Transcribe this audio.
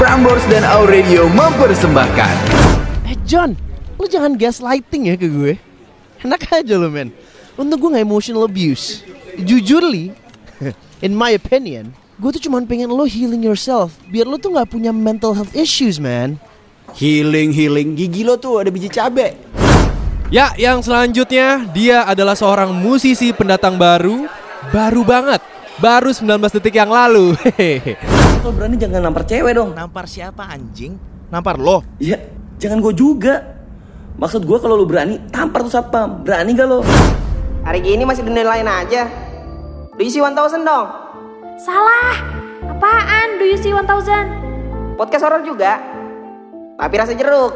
Prambors dan Aurelio mempersembahkan Eh John, lu jangan gaslighting ya ke gue. Enak aja lu men. Untuk gue gak emotional abuse. Jujur li, in my opinion, gue tuh cuman pengen lo healing yourself. Biar lo tuh gak punya mental health issues man. Healing, healing. Gigi lo tuh ada biji cabe. Ya, yang selanjutnya dia adalah seorang musisi pendatang baru, baru banget, baru 19 detik yang lalu. Hehehe. Kalau berani jangan nampar cewek dong. Nampar siapa anjing? Nampar lo? Ya, jangan gue juga. Maksud gue kalau lu berani, tampar tuh satpam. Berani gak lo? Hari gini masih lain aja. Do you see 1000 dong? Salah. Apaan? Do you see 1000? Podcast horror juga. Tapi rasa jeruk.